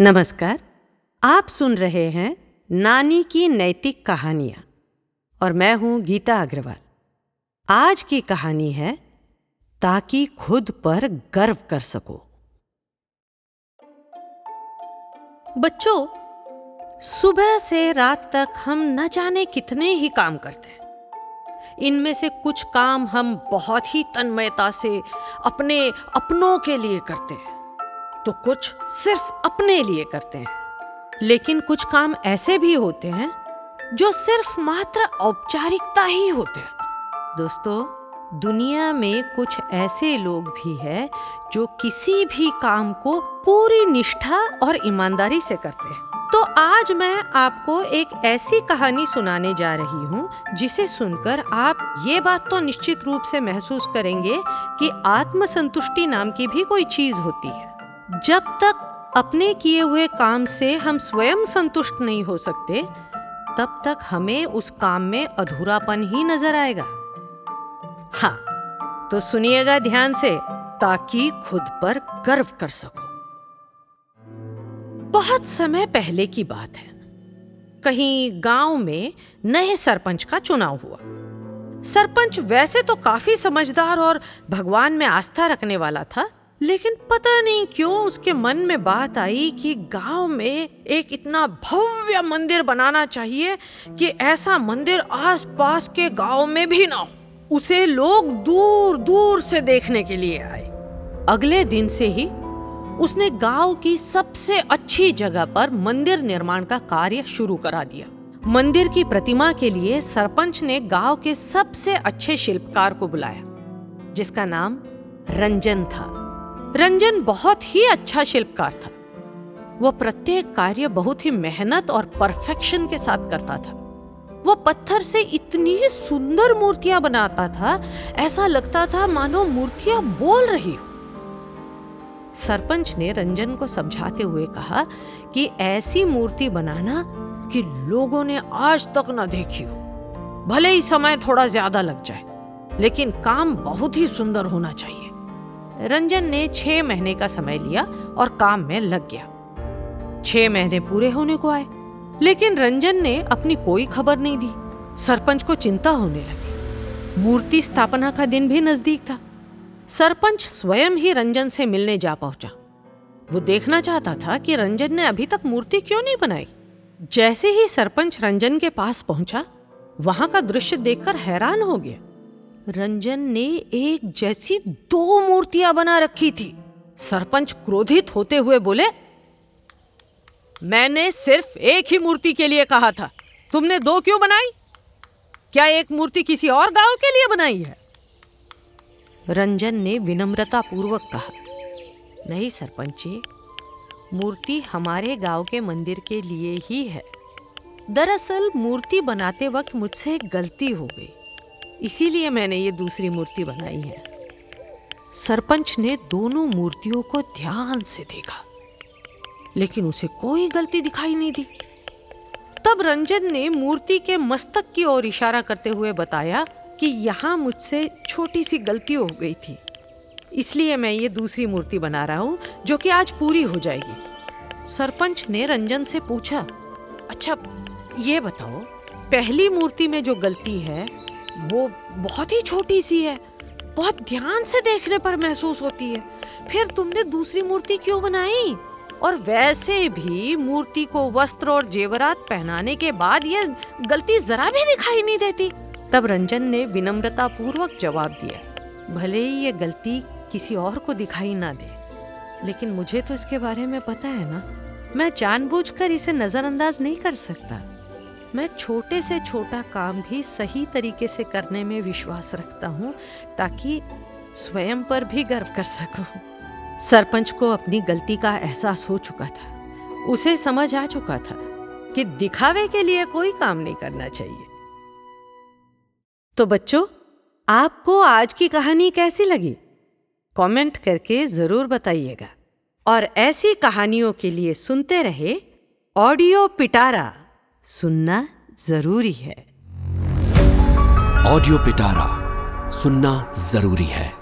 नमस्कार, आप सुन रहे हैं नानी की नैतिक कहानियाँ और मैं हूँ गीता अग्रवाल। आज की कहानी है, ताकि खुद पर गर्व कर सको। बच्चों, सुबह से रात तक हम न जाने कितने ही काम करते हैं। इनमें से कुछ काम हम बहुत ही तन्मयता से अपने अपनों के लिए करते हैं। तो कुछ सिर्फ़ अपने लिए करते हैं। लेकिन कुछ काम ऐसे भी होते हैं, जो सिर्फ़ मात्र औपचारिकता ही होते हैं। दोस्तों, दुनिया में कुछ ऐसे लोग भी हैं, जो किसी भी काम को पूरी निष्ठा और ईमानदारी से करते हैं। तो आज मैं आपको एक ऐसी कहानी सुनाने जा रही हूँ, जिसे सुनकर आप ये बात तो निश्चित रूप से महसूस करेंगे कि आत्मसंतुष्टि नाम की भी कोई चीज़ होती है। जब तक अपने किए हुए काम से हम स्वयं संतुष्ट नहीं हो सकते, तब तक हमें उस काम में अधूरापन ही नज़र आएगा। हाँ तो सुनिएगा ध्यान से, ताकि खुद पर गर्व कर सको। बहुत समय पहले की बात है। कहीं गाँव में नए सरपंच का चुनाव हुआ। सरपंच वैसे तो काफ़ी समझदार और भगवान में आस्था रखने वाला था लेकिन पता नहीं क्यों उसके मन में बात आई कि गाँव में एक इतना भव्य मंदिर बनाना चाहिए कि ऐसा मंदिर आसपास के गाँव में भी ना हो। उसे लोग दूर दूर से देखने के लिए आए। अगले दिन से ही उसने गाँव की सबसे अच्छी जगह पर मंदिर निर्माण का कार्य शुरू करा दिया। मंदिर की प्रतिमा के लिए सरपंच ने गाँव के सबसे अच्छे शिल्पकार को बुलाया, जिसका नाम रंजन था। रंजन बहुत ही अच्छा शिल्पकार था। वो प्रत्येक कार्य बहुत ही मेहनत और परफेक्शन के साथ करता था। वो पत्थर से इतनी सुंदर मूर्तियाँ बनाता था, ऐसा लगता था मानो मूर्तियाँ बोल रही हो। सरपंच ने रंजन को समझाते हुए कहा कि ऐसी मूर्ति बनाना कि लोगों ने आज तक न देखी हो। भले ही समय थोड़ा ज़्यादा लग जाए, लेकिन काम बहुत ही सुंदर होना चाहिए। रंजन ने छह महीने का समय लिया और काम में लग गया। छह महीने पूरे होने को आए, लेकिन रंजन ने अपनी कोई खबर नहीं दी। सरपंच को चिंता होने लगी। मूर्ति स्थापना का दिन भी नज़दीक था। सरपंच स्वयं ही रंजन से मिलने जा पहुँचा। वो देखना चाहता था कि रंजन ने अभी तक मूर्ति क्यों नहीं बनाई। जैसे ही सरपंच रंजन के पास पहुँचा, वहाँ का दृश्य देखकर हैरान हो गया। रंजन ने एक जैसी दो मूर्तियाँ बना रखी थी। सरपंच क्रोधित होते हुए बोले, मैंने सिर्फ़ एक ही मूर्ति के लिए कहा था। तुमने दो क्यों बनाई? क्या एक मूर्ति किसी और गाँव के लिए बनाई है? रंजन ने विनम्रता पूर्वक कहा, नहीं सरपंच जी मूर्ति हमारे गाँव के मंदिर के लिए ही है। दरअसल मूर्ति बनाते वक्त मुझसे गलती हो गई। इसीलिए मैंने ये दूसरी मूर्ति बनाई है। सरपंच ने दोनों मूर्तियों को ध्यान से देखा, लेकिन उसे कोई गलती दिखाई नहीं दी। तब रंजन ने मूर्ति के मस्तक की ओर इशारा करते हुए बताया कि यहाँ मुझसे छोटी सी गलती हो गई थी। इसलिए मैं ये दूसरी मूर्ति बना रहा हूँ, जो कि आज पूरी हो जाएगी। सरपंच ने रंजन से पूछा अच्छा ये बताओ, पहली मूर्ति में जो गलती है वो बहुत ही छोटी सी है। बहुत ध्यान से देखने पर महसूस होती है। फिर तुमने दूसरी मूर्ति क्यों बनाई? और वैसे भी मूर्ति को वस्त्र और जेवरात पहनाने के बाद यह गलती जरा भी दिखाई नहीं देती। तब रंजन ने विनम्रता पूर्वक जवाब दिया, भले ही ये गलती किसी और को दिखाई ना दे, लेकिन मुझे तो इसके बारे में पता है ना। मैं जानबूझकर इसे नजरअंदाज नहीं कर सकता। मैं छोटे से छोटा काम भी सही तरीके से करने में विश्वास रखता हूँ, ताकि स्वयं पर भी गर्व कर सकूँ। सरपंच को अपनी गलती का एहसास हो चुका था। उसे समझ आ चुका था कि दिखावे के लिए कोई काम नहीं करना चाहिए। तो बच्चों, आपको आज की कहानी कैसी लगी? कमेंट करके ज़रूर बताइएगा। और ऐसी कहानियों के लिए सुनते रहे ऑडियो पिटारा। सुनना ज़रूरी है। ऑडियो पिटारा सुनना ज़रूरी है।